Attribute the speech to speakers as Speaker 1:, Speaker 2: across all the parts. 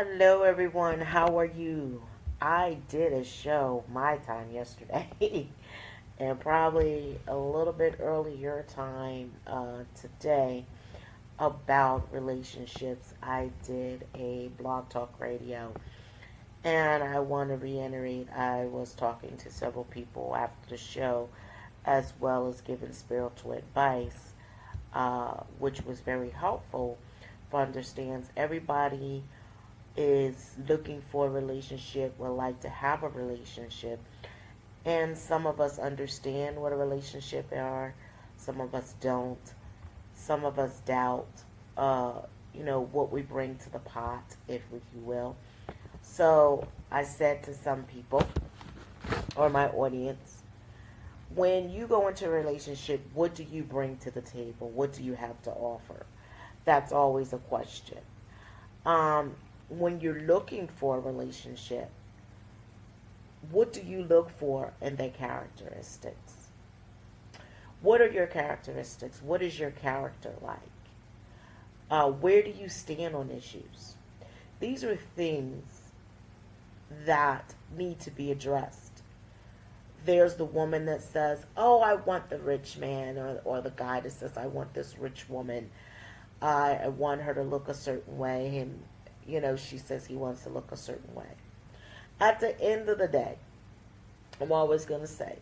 Speaker 1: Hello, everyone. How are you? I did a show my time yesterday, and probably a little bit earlier time uh, today about relationships. I did a blog talk radio, and I want to reiterate I was talking to several people after the show, as well as giving spiritual advice, uh, which was very helpful for understands everybody is looking for a relationship, would like to have a relationship. And some of us understand what a relationship are, some of us don't. Some of us doubt, uh, you know, what we bring to the pot, if you will. So I said to some people, or my audience, when you go into a relationship, what do you bring to the table? What do you have to offer? That's always a question. Um, when you're looking for a relationship, what do you look for in their characteristics? What are your characteristics? What is your character like? Uh, where do you stand on issues? These are things that need to be addressed. There's the woman that says, Oh, I want the rich man, or, or the guy that says, I want this rich woman. I, want her to look a certain way, and you know, she says he wants to look a certain way. At the end of the day, I'm always going to say,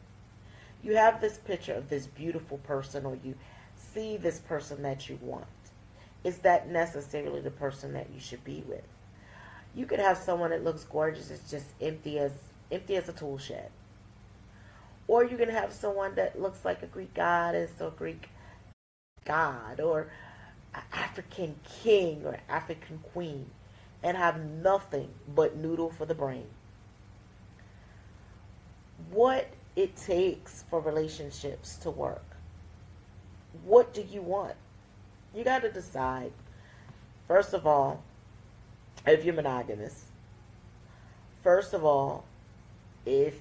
Speaker 1: you have this picture of this beautiful person, or you see this person that you want. Is that necessarily the person that you should be with? You could have someone that looks gorgeous, it's just empty as empty as a tool shed. Or you can have someone that looks like a Greek goddess or Greek god or African king or African queen and have nothing but noodle for the brain. What it takes for relationships to work. What do you want? You got to decide. First of all, if you're monogamous. First of all, if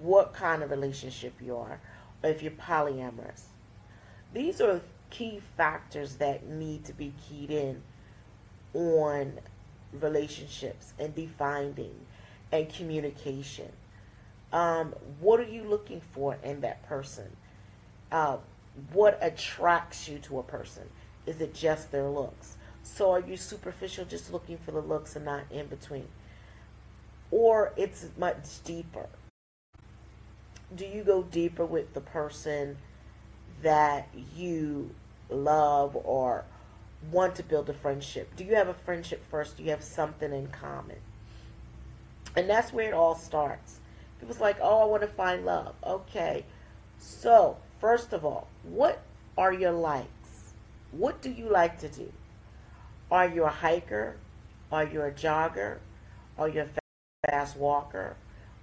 Speaker 1: what kind of relationship you are, or if you're polyamorous. These are key factors that need to be keyed in on relationships and defining and communication. Um, what are you looking for in that person? Uh, what attracts you to a person? Is it just their looks? So are you superficial, just looking for the looks and not in between? Or it's much deeper. Do you go deeper with the person that you love or want to build a friendship? Do you have a friendship first? Do you have something in common? And that's where it all starts. People's like, oh, I want to find love. Okay. So, first of all, what are your likes? What do you like to do? Are you a hiker? Are you a jogger? Are you a fast walker?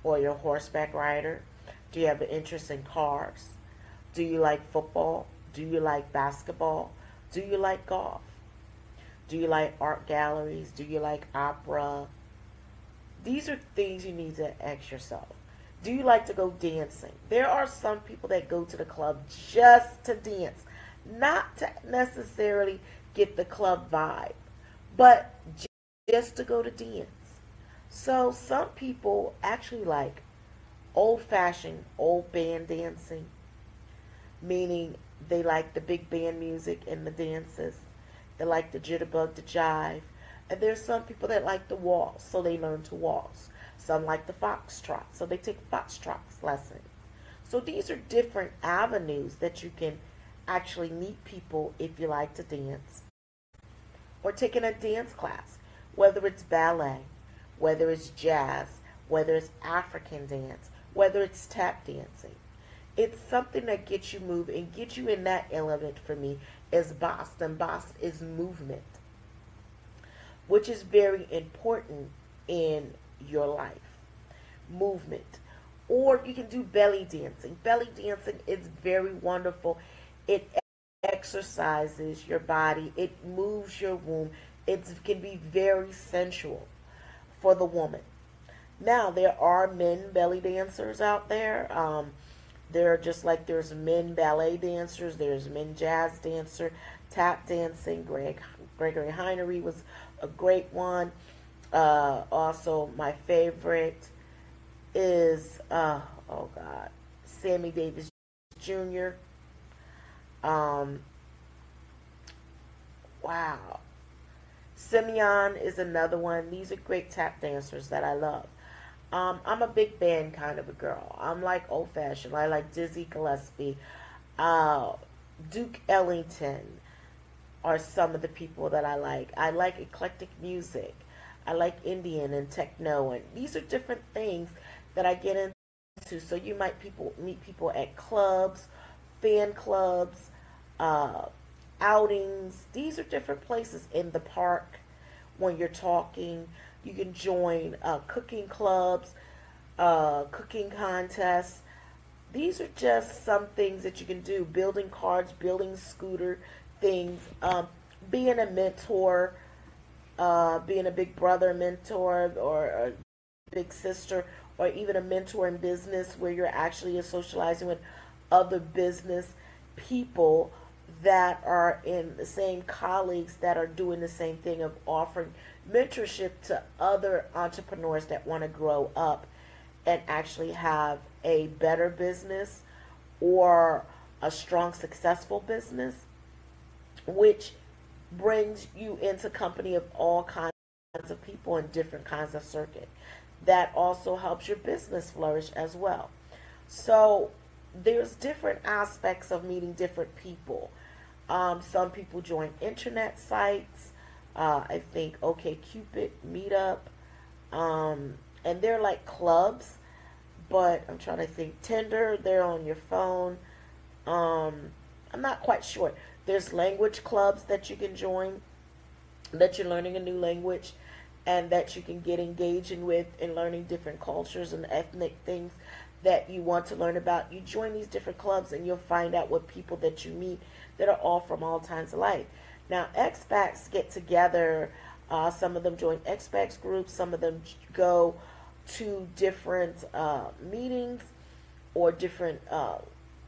Speaker 1: Or you a horseback rider? Do you have an interest in cars? Do you like football? Do you like basketball? Do you like golf? Do you like art galleries? Do you like opera? These are things you need to ask yourself. Do you like to go dancing? There are some people that go to the club just to dance, not to necessarily get the club vibe, but just to go to dance. So some people actually like old fashioned, old band dancing, meaning they like the big band music and the dances. They like the jitterbug, the jive. And there's some people that like the waltz, so they learn to waltz. Some like the foxtrot, so they take foxtrot lessons. So these are different avenues that you can actually meet people if you like to dance. Or taking a dance class, whether it's ballet, whether it's jazz, whether it's African dance, whether it's tap dancing. It's something that gets you moving and gets you in that element for me is Boston. Boston is movement, which is very important in your life. Movement. Or you can do belly dancing. Belly dancing is very wonderful. It exercises your body, it moves your womb. It can be very sensual for the woman. Now, there are men belly dancers out there. Um, there are just like there's men ballet dancers, there's men jazz dancer, tap dancing. Greg Gregory Hines was a great one. Uh, also, my favorite is uh, oh god, Sammy Davis Jr. Um, wow, Savion is another one. These are great tap dancers that I love. Um, I'm a big band kind of a girl. I'm like old fashioned. I like Dizzy Gillespie, uh, Duke Ellington are some of the people that I like. I like eclectic music. I like Indian and techno, and these are different things that I get into. So you might people meet people at clubs, fan clubs, uh, outings. These are different places in the park when you're talking. You can join uh, cooking clubs, uh, cooking contests. These are just some things that you can do. Building cards, building scooter things. Um, being a mentor uh, being a big brother mentor or a big sister or even a mentor in business where you're actually socializing with other business people that are in the same colleagues that are doing the same thing of offering mentorship to other entrepreneurs that want to grow up and actually have a better business or a strong successful business which brings you into company of all kinds of people in different kinds of circuit. That also helps your business flourish as well. So there's different aspects of meeting different people. Um, some people join internet sites. Uh, I think OK Cupid, Meetup, um, and they're like clubs. But I'm trying to think. Tinder, they're on your phone. Um, I'm not quite sure. There's language clubs that you can join, that you're learning a new language, and that you can get engaging with and learning different cultures and ethnic things that you want to learn about. You join these different clubs and you'll find out what people that you meet that are all from all times of life. Now, expats get together. Uh, some of them join expats groups. Some of them go to different uh, meetings or different uh,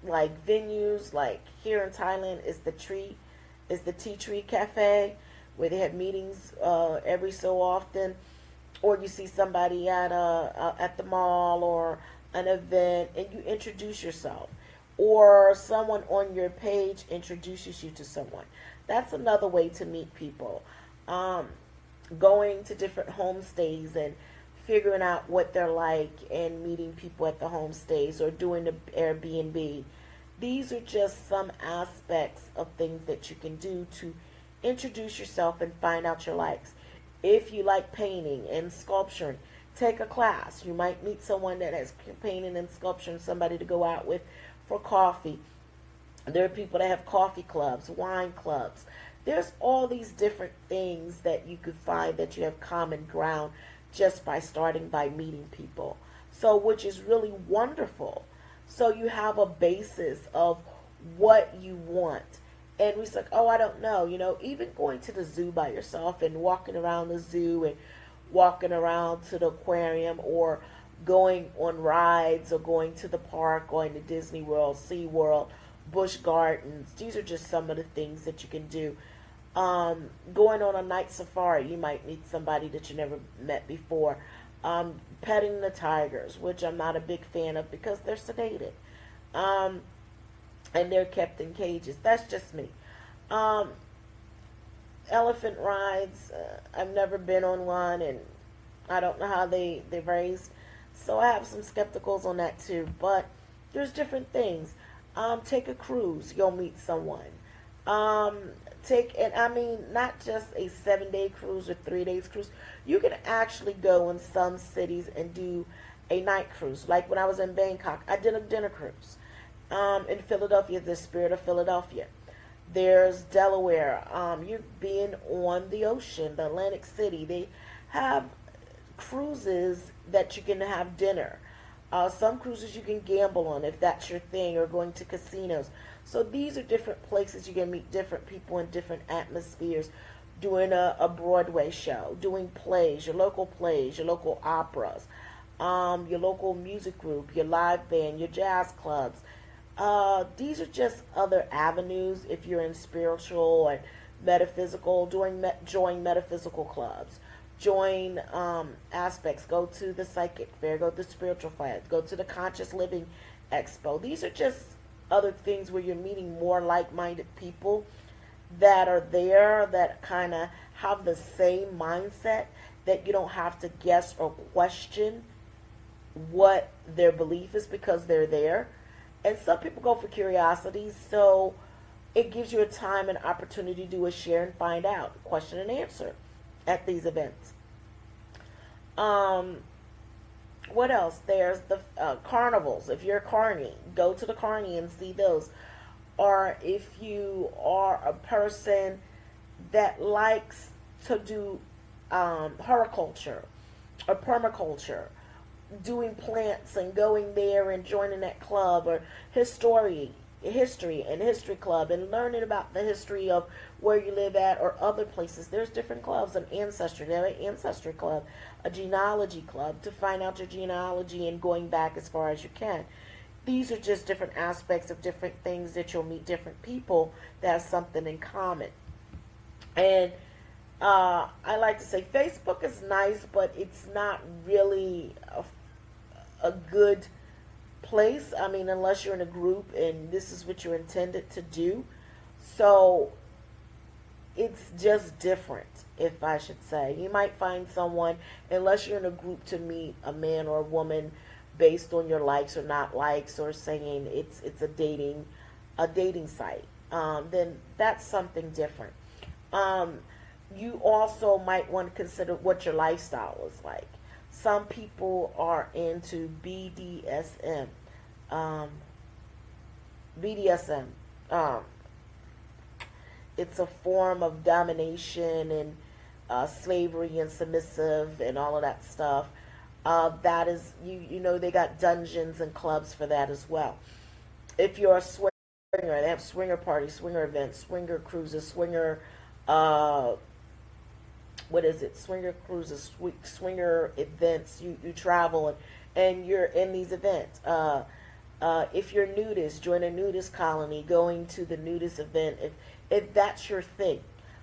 Speaker 1: like venues like here in Thailand is the tree is the tea tree cafe where they have meetings uh, every so often or you see somebody at a, a, at the mall or an event and you introduce yourself or someone on your page introduces you to someone that's another way to meet people um, going to different homestays and figuring out what they're like and meeting people at the homestays or doing the Airbnb. These are just some aspects of things that you can do to introduce yourself and find out your likes. If you like painting and sculpturing, take a class. You might meet someone that has painting and sculpturing, somebody to go out with for coffee. There are people that have coffee clubs, wine clubs. There's all these different things that you could find that you have common ground just by starting by meeting people. So, which is really wonderful. So you have a basis of what you want. And we like, oh, I don't know. You know, even going to the zoo by yourself and walking around the zoo and walking around to the aquarium or going on rides or going to the park, going to Disney World, Sea World, Busch Gardens. These are just some of the things that you can do um, going on a night safari, you might meet somebody that you never met before. Um, petting the tigers, which I'm not a big fan of because they're sedated. Um, and they're kept in cages. That's just me. Um, elephant rides, uh, I've never been on one and I don't know how they, they're raised. So I have some skepticals on that too. But there's different things. Um, take a cruise, you'll meet someone. Um, take and I mean not just a seven day cruise or three days cruise. You can actually go in some cities and do a night cruise. Like when I was in Bangkok, I did a dinner cruise. Um, in Philadelphia, the Spirit of Philadelphia. There's Delaware. Um, you're being on the ocean, the Atlantic City. They have cruises that you can have dinner. Uh, some cruises you can gamble on if that's your thing, or going to casinos. So these are different places you can meet different people in different atmospheres. Doing a, a Broadway show, doing plays, your local plays, your local operas, um, your local music group, your live band, your jazz clubs. Uh, these are just other avenues if you're in spiritual and metaphysical, doing join metaphysical clubs, join um, aspects. Go to the psychic fair. Go to the spiritual fair. Go to the conscious living expo. These are just other things where you're meeting more like-minded people that are there that kind of have the same mindset that you don't have to guess or question what their belief is because they're there. And some people go for curiosity, so it gives you a time and opportunity to do a share and find out, question and answer at these events. Um, what else? There's the uh, carnivals. If you're a carny, go to the carny and see those. Or if you are a person that likes to do um, horticulture or permaculture, doing plants and going there and joining that club or history history and history club and learning about the history of where you live at or other places. There's different clubs, an ancestry, they an ancestry club, a genealogy club to find out your genealogy and going back as far as you can. These are just different aspects of different things that you'll meet different people that have something in common. And uh, I like to say Facebook is nice, but it's not really a, a good place. I mean, unless you're in a group and this is what you're intended to do. So it's just different, if I should say. You might find someone, unless you're in a group to meet a man or a woman based on your likes or not likes or saying it's it's a dating a dating site, um, then that's something different. Um, you also might want to consider what your lifestyle is like. Some people are into BDSM um, BDSM. Um, it's a form of domination and uh, slavery and submissive and all of that stuff. Uh, that is, you you know, they got dungeons and clubs for that as well. If you're a swinger, they have swinger parties, swinger events, swinger cruises, swinger, uh, what is it? Swinger cruises, swinger events. You you travel and and you're in these events. Uh, uh, if you're nudist, join a nudist colony, going to the nudist event, if, if that's your thing.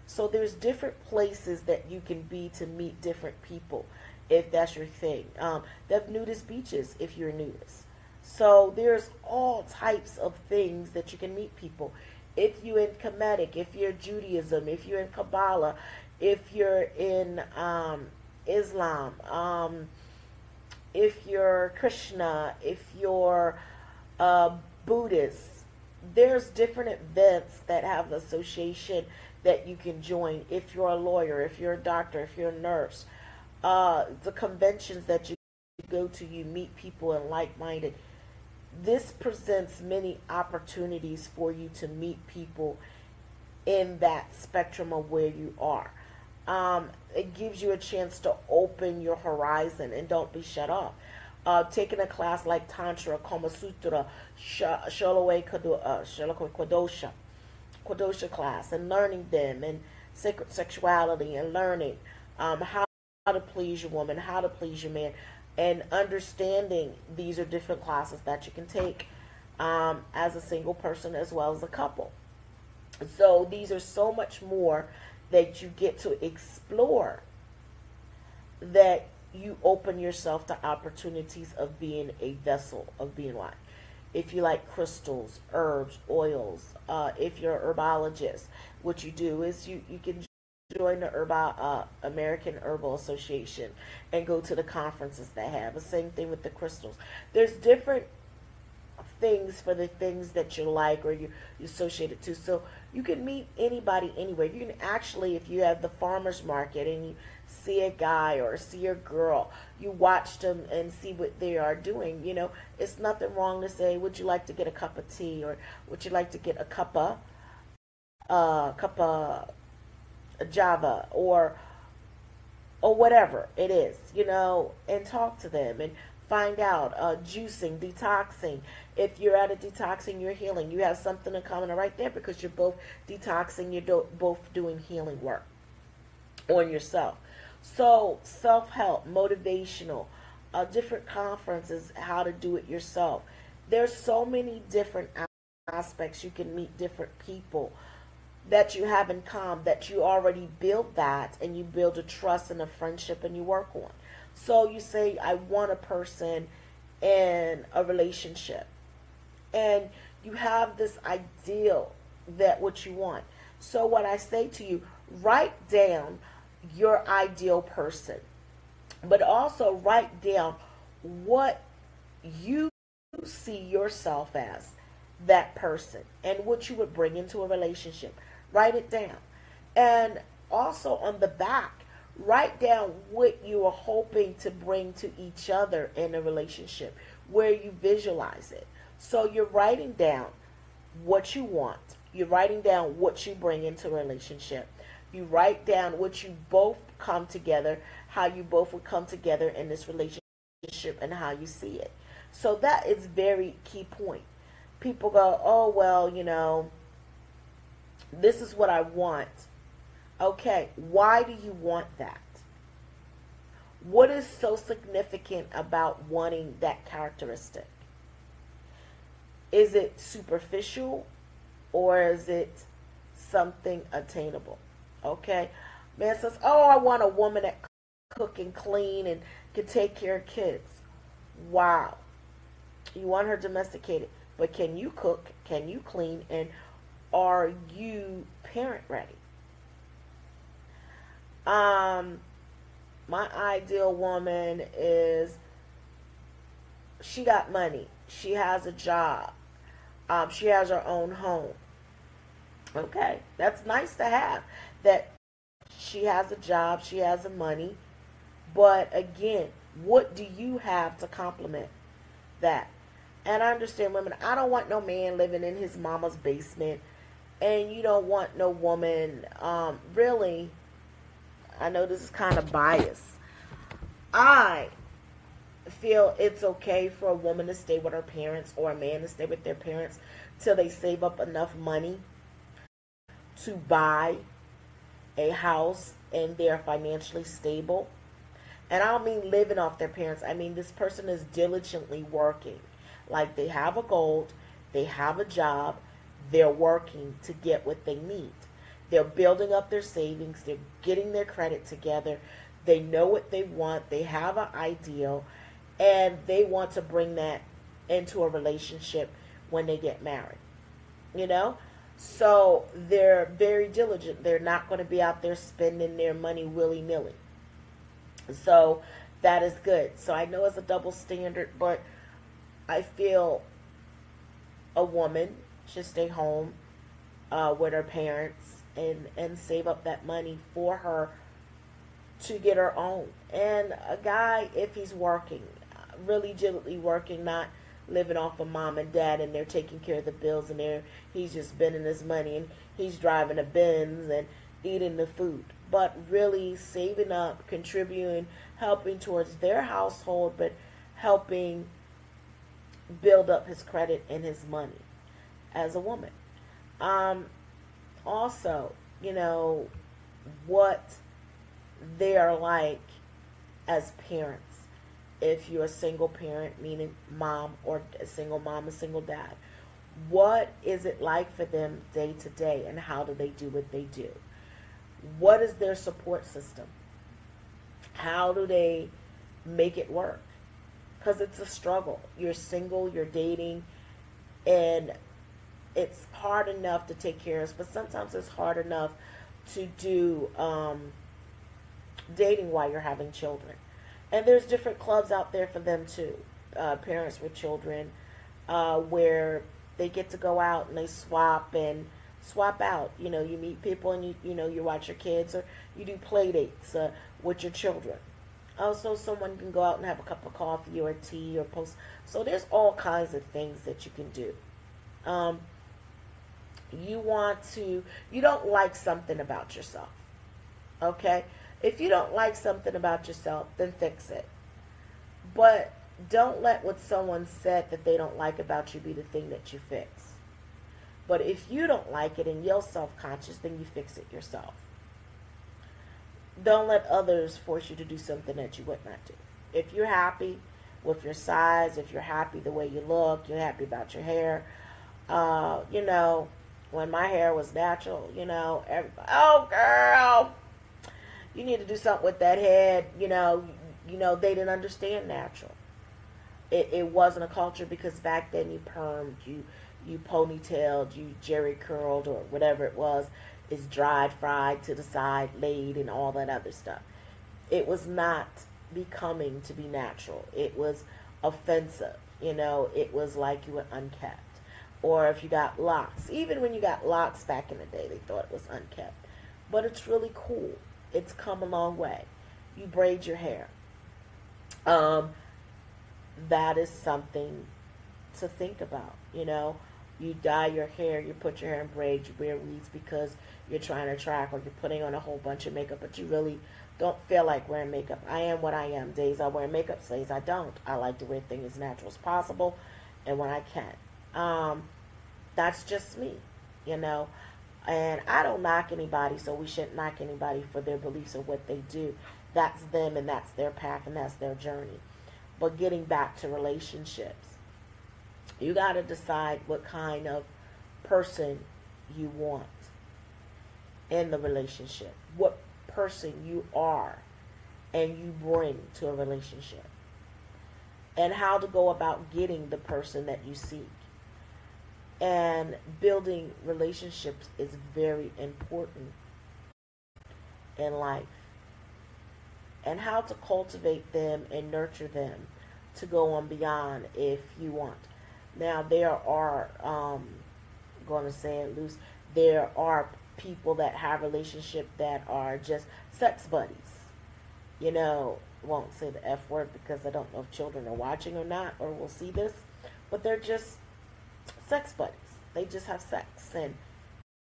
Speaker 1: So there's different places that you can be to meet different people, if that's your thing. Um, they have nudist beaches if you're nudist. So there's all types of things that you can meet people. If you're in Kemetic, if you're Judaism, if you're in Kabbalah, if you're in um, Islam, um, if you're Krishna, if you're uh, Buddhists. There's different events that have association that you can join if you're a lawyer, if you're a doctor, if you're a nurse. Uh, the conventions that you go to, you meet people and like-minded. This presents many opportunities for you to meet people in that spectrum of where you are. Um, it gives you a chance to open your horizon and don't be shut off uh, taking a class like Tantra, Kama Sutra, Shalaway Kwadosha, uh, Kwadosha class, and learning them, and sacred sexuality, and learning um, how to please your woman, how to please your man, and understanding these are different classes that you can take um, as a single person as well as a couple. So these are so much more that you get to explore that you open yourself to opportunities of being a vessel of being light. If you like crystals, herbs, oils, uh, if you're a herbologist, what you do is you, you can join the uh, American Herbal Association and go to the conferences they have. The same thing with the crystals. There's different things for the things that you like or you, you associate it to. So you can meet anybody anywhere. You can actually, if you have the farmer's market and you see a guy or see a girl, you watch them and see what they are doing. You know, it's nothing wrong to say, would you like to get a cup of tea or would you like to get a cup of, uh, cup of a Java or, or whatever it is, you know, and talk to them and find out uh, juicing, detoxing. If you're at a detoxing, you're healing. You have something in common right there because you're both detoxing, you're do- both doing healing work on yourself. So, self help, motivational, uh, different conferences, how to do it yourself. There's so many different aspects. You can meet different people. that you have in common, that you already build that and you build a trust and a friendship and you work on. So you say, I want a person in a relationship. And you have this ideal that what you want. So what I say to you, write down your ideal person, but also write down what you see yourself as that person and what you would bring into a relationship. Write it down. And also on the back, write down what you are hoping to bring to each other in a relationship, where you visualize it. So you're writing down what you want. You're writing down what you bring into a relationship. You write down what you both come together, how you both would come together in this relationship and how you see it. So that is very key point. People go, "Oh, well, you know, this is what I want." Okay, why do you want that? What is so significant about wanting that characteristic? Is it superficial or is it something attainable? Okay. Man says, Oh, I want a woman that cook and clean and can take care of kids. Wow. You want her domesticated. But can you cook? Can you clean? And are you parent ready? Um, my ideal woman is she got money. She has a job. Um, she has her own home. Okay, that's nice to have. That she has a job, she has the money. But again, what do you have to complement that? And I understand women, I don't want no man living in his mama's basement. And you don't want no woman, um, really, I know this is kind of biased. I feel it's okay for a woman to stay with her parents or a man to stay with their parents till they save up enough money to buy a house and they're financially stable. And I don't mean living off their parents. I mean this person is diligently working. Like they have a goal, they have a job, they're working to get what they need. They're building up their savings, they're getting their credit together. They know what they want, they have an ideal, and they want to bring that into a relationship when they get married. You know? So they're very diligent. They're not going to be out there spending their money willy nilly. So that is good. So I know it's a double standard, but I feel a woman should stay home uh, with her parents and, and save up that money for her to get her own. And a guy, if he's working, really diligently working, not living off of mom and dad and they're taking care of the bills and they're he's just spending his money and he's driving a Benz and eating the food. But really saving up, contributing, helping towards their household, but helping build up his credit and his money as a woman. Um, also, you know, what they are like as parents if you're a single parent, meaning mom or a single mom, a single dad. What is it like for them day to day and how do they do what they do? What is their support system? How do they make it work? Because it's a struggle. You're single, you're dating, and it's hard enough to take care of, but sometimes it's hard enough to do um, dating while you're having children and there's different clubs out there for them too. Uh, parents with children, uh, where they get to go out and they swap and swap out. You know, you meet people and you you know you watch your kids or you do play dates uh, with your children. Also, someone can go out and have a cup of coffee or tea or post. So there's all kinds of things that you can do. Um, you want to. You don't like something about yourself. Okay if you don't like something about yourself, then fix it. But don't let what someone said that they don't like about you be the thing that you fix. But if you don't like it and you're self conscious, then you fix it yourself. Don't let others force you to do something that you would not do. If you're happy with your size, if you're happy the way you look, you're happy about your hair, uh, you know, when my hair was natural, you know, everybody, oh girl, you need to do something with that head, you know, you know, they didn't understand natural. It, it wasn't a culture because back then you permed, you you ponytailed, you Jheri curled or whatever it was, is dried, fried to the side, laid and all that other stuff. It was not becoming to be natural. It was offensive. You know, it was like you were unkept or if you got locks. Even when you got locks back in the day, they thought it was unkept. But it's really cool. It's come a long way. You braid your hair. Um, that is something to think about. You know, you dye your hair, you put your hair in braids, you wear weeds because you're trying to track or you're putting on a whole bunch of makeup, but you really don't feel like wearing makeup. I am what I am. Days I wear makeup, days I don't. I like to wear things as natural as possible and when I can. Um, that's just me, you know. And I don't knock anybody, so we shouldn't knock anybody for their beliefs or what they do. That's them and that's their path and that's their journey. But getting back to relationships, you got to decide what kind of person you want in the relationship, what person you are and you bring to a relationship, and how to go about getting the person that you seek. And building relationships is very important in life. And how to cultivate them and nurture them to go on beyond if you want. Now, there are, um, going to say it loose, there are people that have relationship that are just sex buddies. You know, won't say the F word because I don't know if children are watching or not or will see this, but they're just sex buddies. They just have sex, and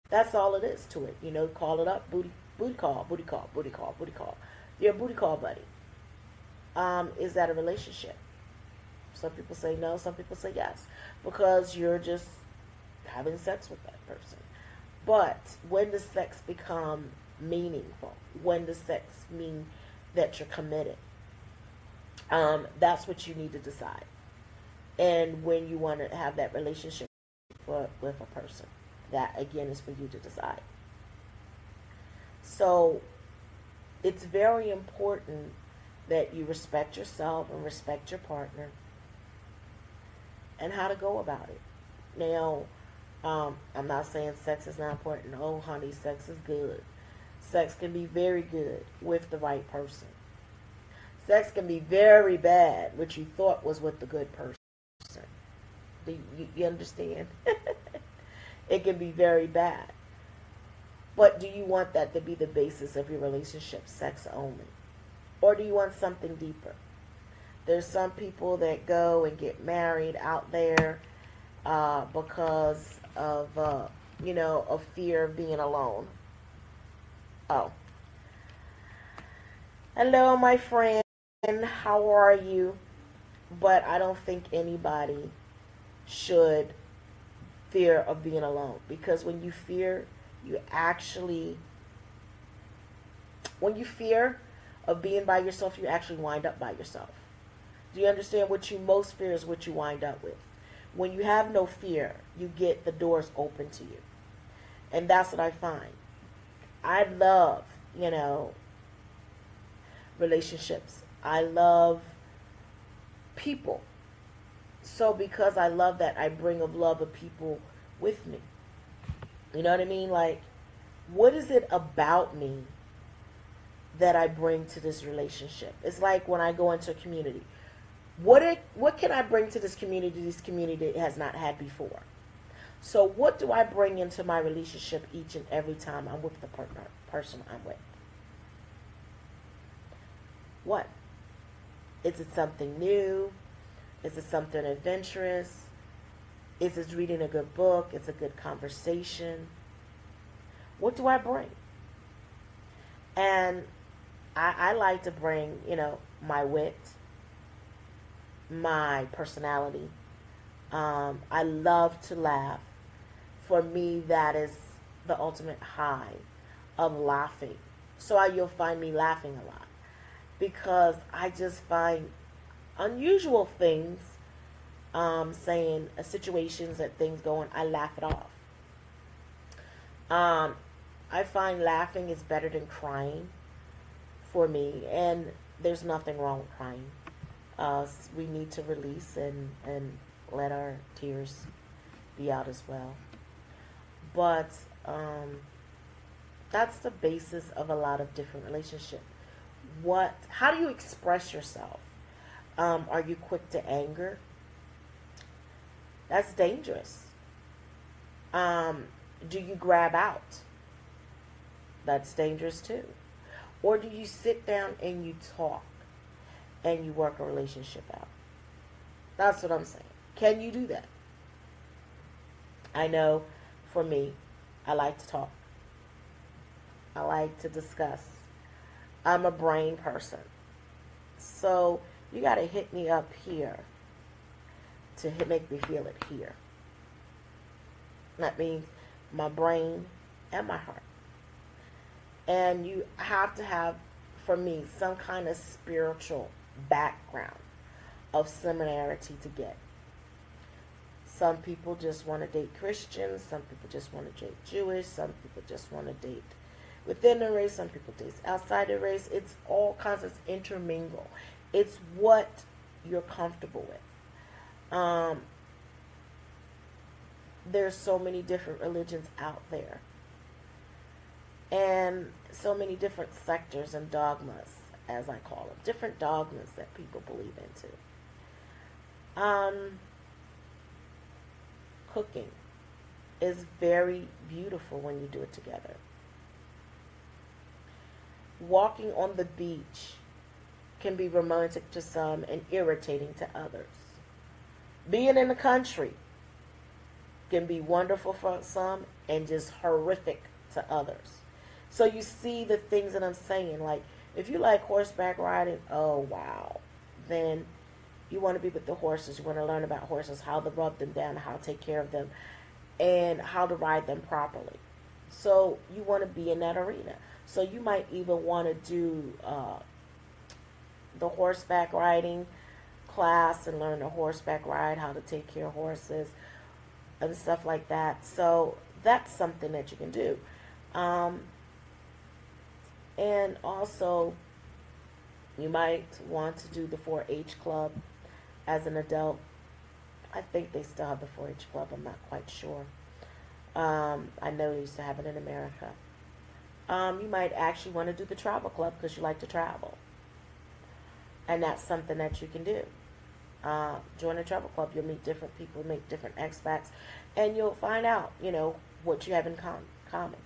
Speaker 1: that's all it is to it. You know, call it up, booty, booty call, booty call, booty call, booty call. Your booty call buddy. Um, is that a relationship? Some people say no. Some people say yes, because you're just having sex with that person. But when does sex become meaningful? When does sex mean that you're committed? Um, that's what you need to decide and when you want to have that relationship for, with a person. That again is for you to decide. So it's very important that you respect yourself and respect your partner and how to go about it. Now, um, I'm not saying sex is not important. Oh, honey, sex is good. Sex can be very good with the right person. Sex can be very bad, which you thought was with the good person. You, you understand? it can be very bad. But do you want that to be the basis of your relationship, sex only? Or do you want something deeper? There's some people that go and get married out there uh, because of, uh, you know, a fear of being alone. Oh. Hello, my friend. How are you? But I don't think anybody should fear of being alone because when you fear, you actually, when you fear of being by yourself, you actually wind up by yourself. Do you understand what you most fear is what you wind up with? When you have no fear, you get the doors open to you. And that's what I find. I love, you know, relationships. I love people. So because I love that, I bring a love of people with me. You know what I mean? Like, what is it about me that I bring to this relationship? It's like when I go into a community. What it, what can I bring to this community this community has not had before? So what do I bring into my relationship each and every time I'm with the partner, person I'm with? What? Is it something new? Is it something adventurous? Is it reading a good book? Is it a good conversation? What do I bring? And I, I like to bring, you know, my wit, my personality. Um, I love to laugh. For me, that is the ultimate high of laughing. So I, you'll find me laughing a lot because I just find unusual things, um, saying uh, situations that things going, I laugh it off. Um, I find laughing is better than crying for me, and there's nothing wrong with crying. Uh, we need to release and, and let our tears be out as well. But um, that's the basis of a lot of different relationships. What? How do you express yourself? Um, are you quick to anger? That's dangerous. Um, do you grab out? That's dangerous too. Or do you sit down and you talk and you work a relationship out? That's what I'm saying. Can you do that? I know for me, I like to talk. I like to discuss. I'm a brain person. So you got to hit me up here to hit, make me feel it here. That means my brain and my heart. And you have to have, for me, some kind of spiritual background of similarity to get. Some people just want to date Christians. Some people just want to date Jewish. Some people just want to date within the race. Some people date outside the race. It's all kinds of intermingle. It's what you're comfortable with. Um, there's so many different religions out there. And so many different sectors and dogmas as i call them. Different dogmas that people believe into um, cooking is very beautiful when you do it together. Walking on the beach can be romantic to some and irritating to others being in the country can be wonderful for some and just horrific to others. So you see the things that I'm saying. Like, if you like horseback riding, oh wow, then you want to be with the horses. You want to learn about horses, how to rub them down, how to take care of them, and how to ride them properly. So you want to be in that arena. So you might even want to do uh, the horseback riding class and learn to horseback ride, how to take care of horses, and stuff like that. So that's something that you can do. Um, and also, you might want to do the 4 H club as an adult. I think they still have the 4 H club, I'm not quite sure. Um, I know they used to have it in America. Um, you might actually want to do the travel club because you like to travel. And that's something that you can do. Uh, join a travel club. You'll meet different people, meet different expats, and you'll find out, you know, what you have in com- common.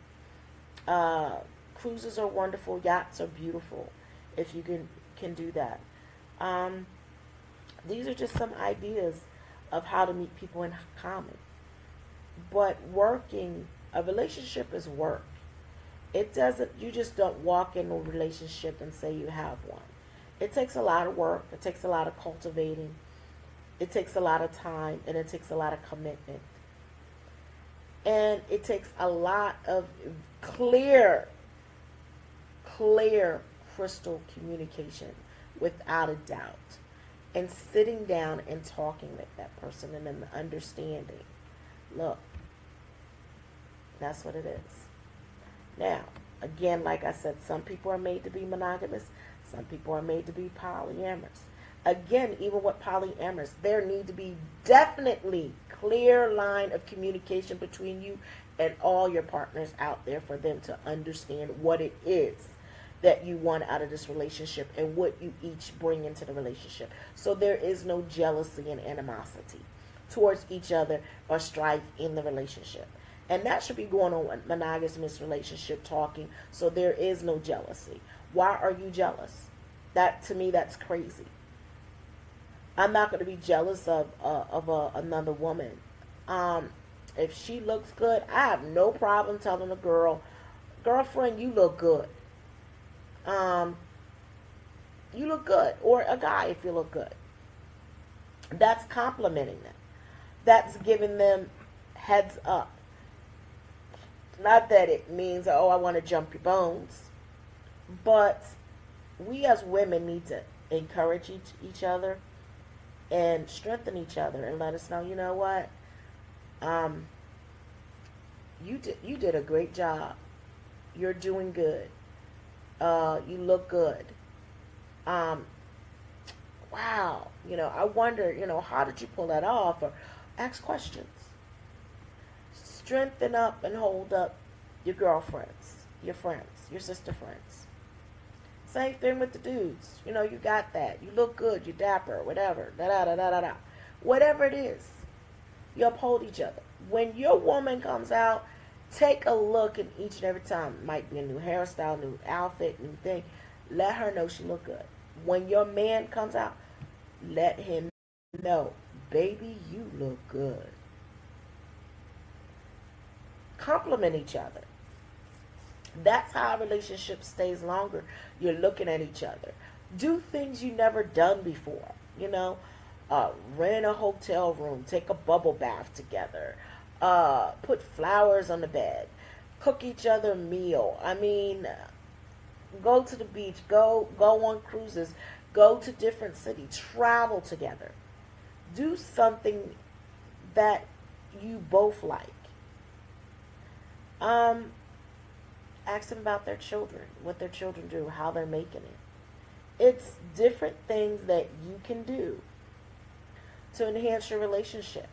Speaker 1: Uh, cruises are wonderful. Yachts are beautiful. If you can can do that. Um, these are just some ideas of how to meet people in common. But working a relationship is work. It doesn't. You just don't walk in a relationship and say you have one. It takes a lot of work. It takes a lot of cultivating it takes a lot of time and it takes a lot of commitment. And it takes a lot of clear, clear crystal communication without a doubt. And sitting down and talking with that person and then understanding. Look, that's what it is. Now, again, like I said, some people are made to be monogamous, some people are made to be polyamorous again, even with polyamorous, there need to be definitely clear line of communication between you and all your partners out there for them to understand what it is that you want out of this relationship and what you each bring into the relationship. So there is no jealousy and animosity towards each other or strife in the relationship. And that should be going on monogamous relationship talking. So there is no jealousy. Why are you jealous? That to me that's crazy. I'm not going to be jealous of uh, of uh, another woman. Um, if she looks good, I have no problem telling a girl, girlfriend, you look good. Um, you look good, or a guy if you look good. That's complimenting them. That's giving them heads up. Not that it means, oh, I want to jump your bones, but we as women need to encourage each, each other and strengthen each other and let us know, you know what? Um, you did you did a great job. You're doing good. Uh, you look good. Um, wow, you know, I wonder, you know, how did you pull that off? Or ask questions. Strengthen up and hold up your girlfriends, your friends, your sister friends. Same thing with the dudes. You know, you got that. You look good. You dapper. Whatever. Da da da da da da. Whatever it is, you uphold each other. When your woman comes out, take a look and each and every time. Might be a new hairstyle, new outfit, new thing. Let her know she look good. When your man comes out, let him know, baby, you look good. Compliment each other. That's how a relationship stays longer. You're looking at each other. Do things you never done before. You know, uh, rent a hotel room, take a bubble bath together, uh, put flowers on the bed, cook each other a meal. I mean, go to the beach, go go on cruises, go to different city, travel together. Do something that you both like. Um, ask them about their children, what their children do, how they're making it. It's different things that you can do to enhance your relationship.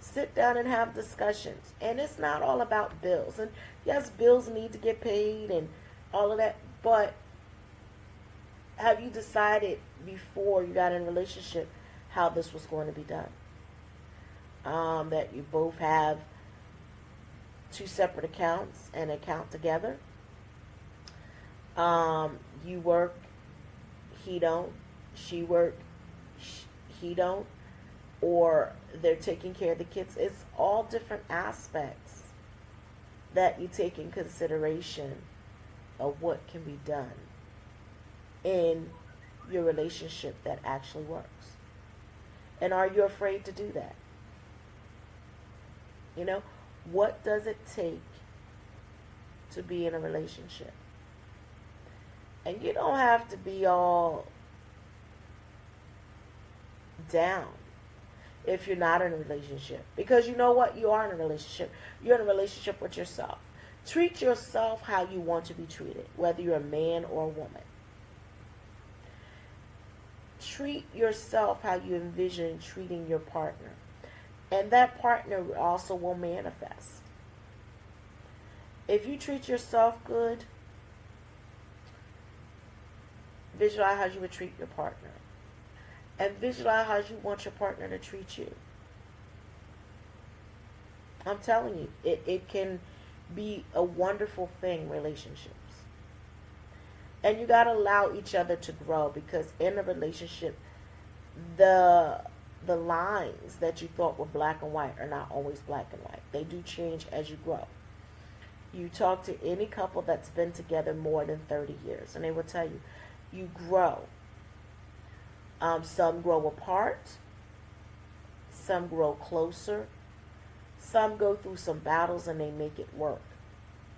Speaker 1: Sit down and have discussions. And it's not all about bills. And yes, bills need to get paid and all of that, but have you decided before you got in a relationship how this was going to be done? Um, that you both have two separate accounts and account together. Um, you work, he don't, she work, he don't, or they're taking care of the kids. It's all different aspects that you take in consideration of what can be done in your relationship that actually works. And are you afraid to do that? You know, what does it take to be in a relationship? And you don't have to be all down if you're not in a relationship. Because you know what? You are in a relationship. You're in a relationship with yourself. Treat yourself how you want to be treated, whether you're a man or a woman. Treat yourself how you envision treating your partner. And that partner also will manifest. If you treat yourself good, visualize how you would treat your partner. And visualize how you want your partner to treat you. I'm telling you, it, it can be a wonderful thing, relationships. And you got to allow each other to grow because in a relationship, the the lines that you thought were black and white are not always black and white. They do change as you grow. You talk to any couple that's been together more than 30 years, and they will tell you, you grow. Um, some grow apart, some grow closer, some go through some battles and they make it work.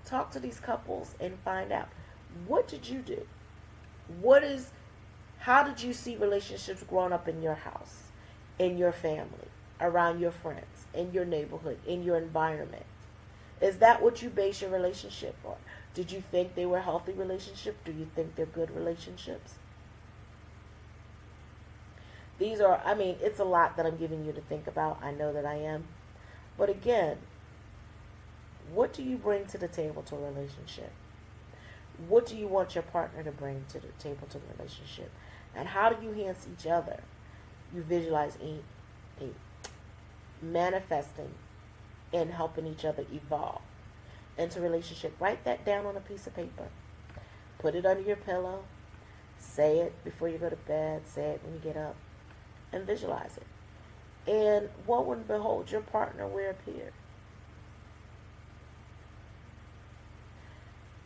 Speaker 1: Talk to these couples and find out what did you do? What is, how did you see relationships growing up in your house? In your family, around your friends, in your neighborhood, in your environment? Is that what you base your relationship on? Did you think they were healthy relationships? Do you think they're good relationships? These are, I mean, it's a lot that I'm giving you to think about. I know that I am. But again, what do you bring to the table to a relationship? What do you want your partner to bring to the table to the relationship? And how do you enhance each other? You visualize a manifesting and helping each other evolve into relationship. Write that down on a piece of paper. Put it under your pillow. Say it before you go to bed. Say it when you get up. And visualize it. And what would behold your partner will appear.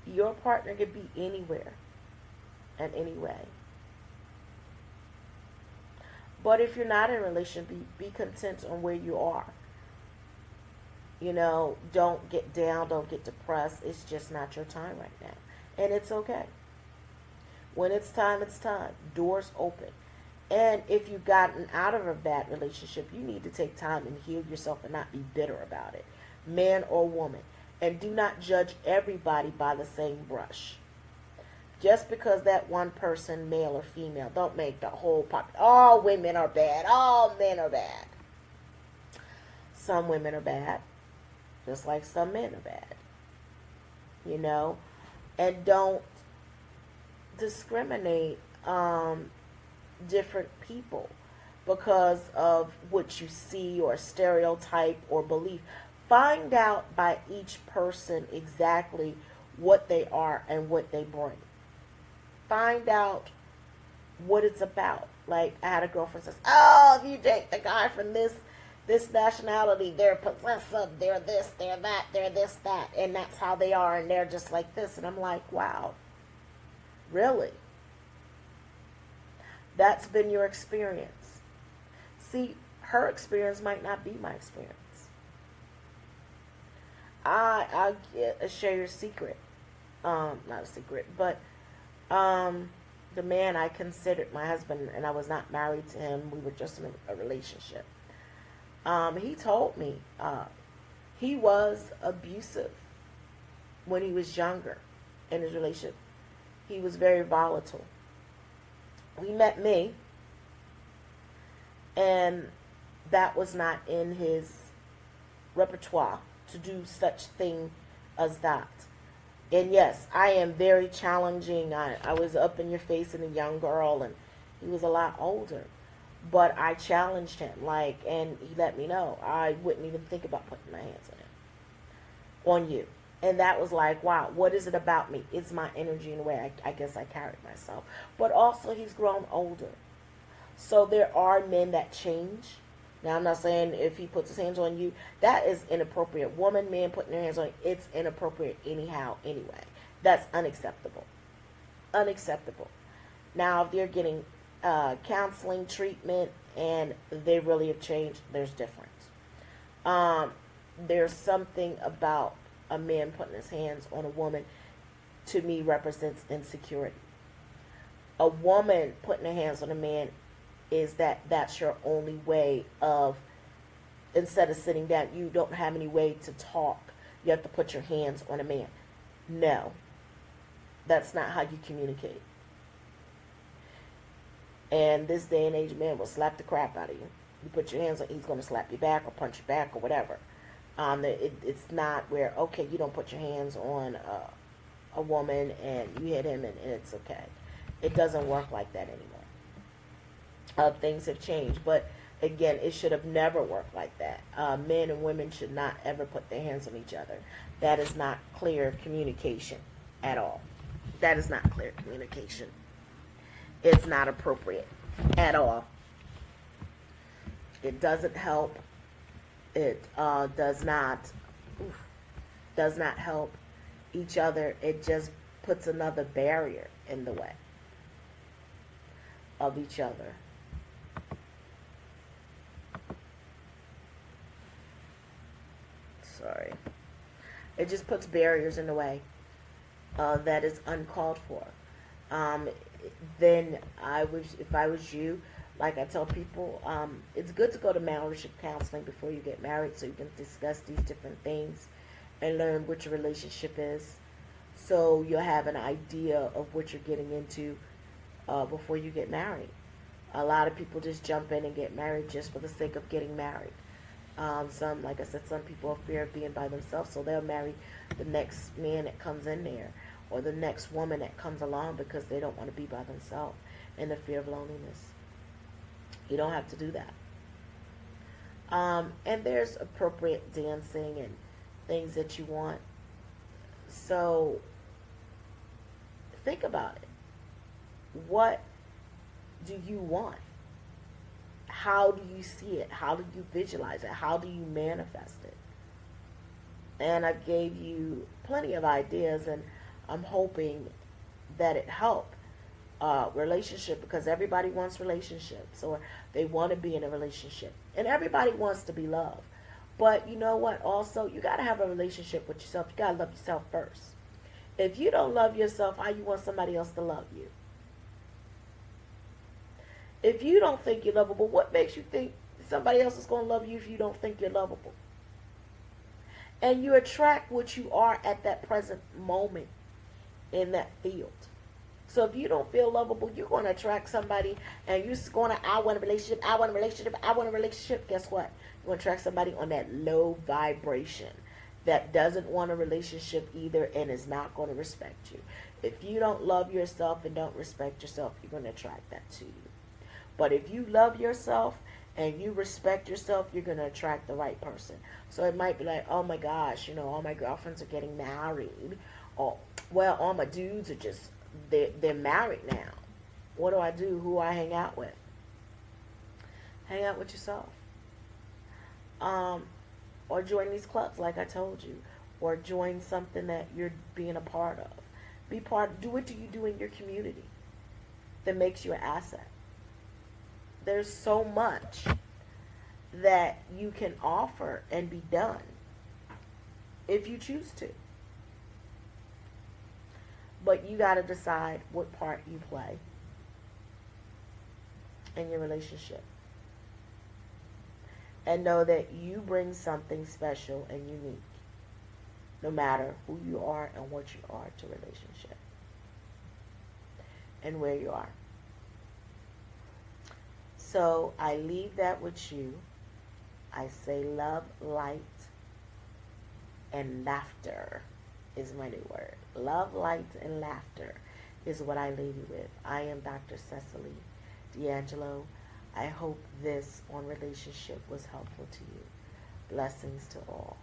Speaker 1: Your partner could be anywhere and any way. But if you're not in a relationship, be, be content on where you are. You know, don't get down, don't get depressed. It's just not your time right now. And it's okay. When it's time, it's time. Doors open. And if you've gotten out of a bad relationship, you need to take time and heal yourself and not be bitter about it. Man or woman. And do not judge everybody by the same brush. Just because that one person, male or female, don't make the whole pop. All women are bad. All men are bad. Some women are bad, just like some men are bad. You know, and don't discriminate um, different people because of what you see or stereotype or belief. Find out by each person exactly what they are and what they bring. Find out what it's about. Like I had a girlfriend says, "Oh, if you date the guy from this this nationality, they're possessive, they're this, they're that, they're this, that, and that's how they are, and they're just like this." And I'm like, "Wow, really? That's been your experience." See, her experience might not be my experience. I a share your secret. Um, not a secret, but um, the man I considered my husband, and I was not married to him. We were just in a, relationship. Um, he told me uh, he was abusive when he was younger in his relationship. He was very volatile. We met me, and that was not in his repertoire to do such thing as that. And yes, I am very challenging. I, I was up in your face and a young girl, and he was a lot older. But I challenged him, like, and he let me know I wouldn't even think about putting my hands on him, on you. And that was like, wow, what is it about me? It's my energy in the way I, I guess I carried myself. But also, he's grown older. So there are men that change now, I'm not saying if he puts his hands on you, that is inappropriate. Woman, man putting their hands on you, it's inappropriate anyhow, anyway. That's unacceptable. Unacceptable. Now, if they're getting uh, counseling, treatment, and they really have changed, there's difference. Um, there's something about a man putting his hands on a woman, to me, represents insecurity. A woman putting her hands on a man is that that's your only way of instead of sitting down you don't have any way to talk. You have to put your hands on a man. No. That's not how you communicate. And this day and age man will slap the crap out of you. You put your hands on he's going to slap you back or punch you back or whatever. Um, it, it's not where okay you don't put your hands on uh, a woman and you hit him and, and it's okay. It doesn't work like that anymore uh, things have changed. But again, it should have never worked like that. Uh, men and women should not ever put their hands on each other. That is not clear communication at all. That is not clear communication. It's not appropriate at all. It doesn't help. It uh, does not oof, does not help each other. It just puts another barrier in the way of each other. It just puts barriers in the way uh, that is uncalled for. Um, then I would, if I was you, like I tell people, um, it's good to go to marriage counseling before you get married so you can discuss these different things and learn what your relationship is. So you'll have an idea of what you're getting into uh, before you get married. A lot of people just jump in and get married just for the sake of getting married. Um, some, like I said, some people are fear of being by themselves, so they'll marry the next man that comes in there or the next woman that comes along because they don't want to be by themselves in the fear of loneliness. You don't have to do that. Um, and there's appropriate dancing and things that you want. So think about it. What do you want? How do you see it? How do you visualize it? How do you manifest it? And I gave you plenty of ideas, and I'm hoping that it helped. Uh, relationship because everybody wants relationships or they want to be in a relationship and everybody wants to be loved but you know what also you got to have a relationship with yourself you got to love yourself first if you don't love yourself how you want somebody else to love you if you don't think you're lovable, what makes you think somebody else is going to love you if you don't think you're lovable? And you attract what you are at that present moment in that field. So if you don't feel lovable, you're going to attract somebody and you're going to, I want a relationship, I want a relationship, I want a relationship. Guess what? You're going to attract somebody on that low vibration that doesn't want a relationship either and is not going to respect you. If you don't love yourself and don't respect yourself, you're going to attract that to you. But if you love yourself and you respect yourself, you're going to attract the right person. So it might be like, oh my gosh, you know, all my girlfriends are getting married. Or, well, all my dudes are just they're, they're married now. What do I do? Who I hang out with? Hang out with yourself. Um, or join these clubs, like I told you, or join something that you're being a part of. Be part. Do what do you do in your community that makes you an asset. There's so much that you can offer and be done if you choose to. But you got to decide what part you play in your relationship. And know that you bring something special and unique, no matter who you are and what you are to relationship and where you are. So I leave that with you. I say love, light, and laughter is my new word. Love, light, and laughter is what I leave you with. I am Dr. Cecily D'Angelo. I hope this on relationship was helpful to you. Blessings to all.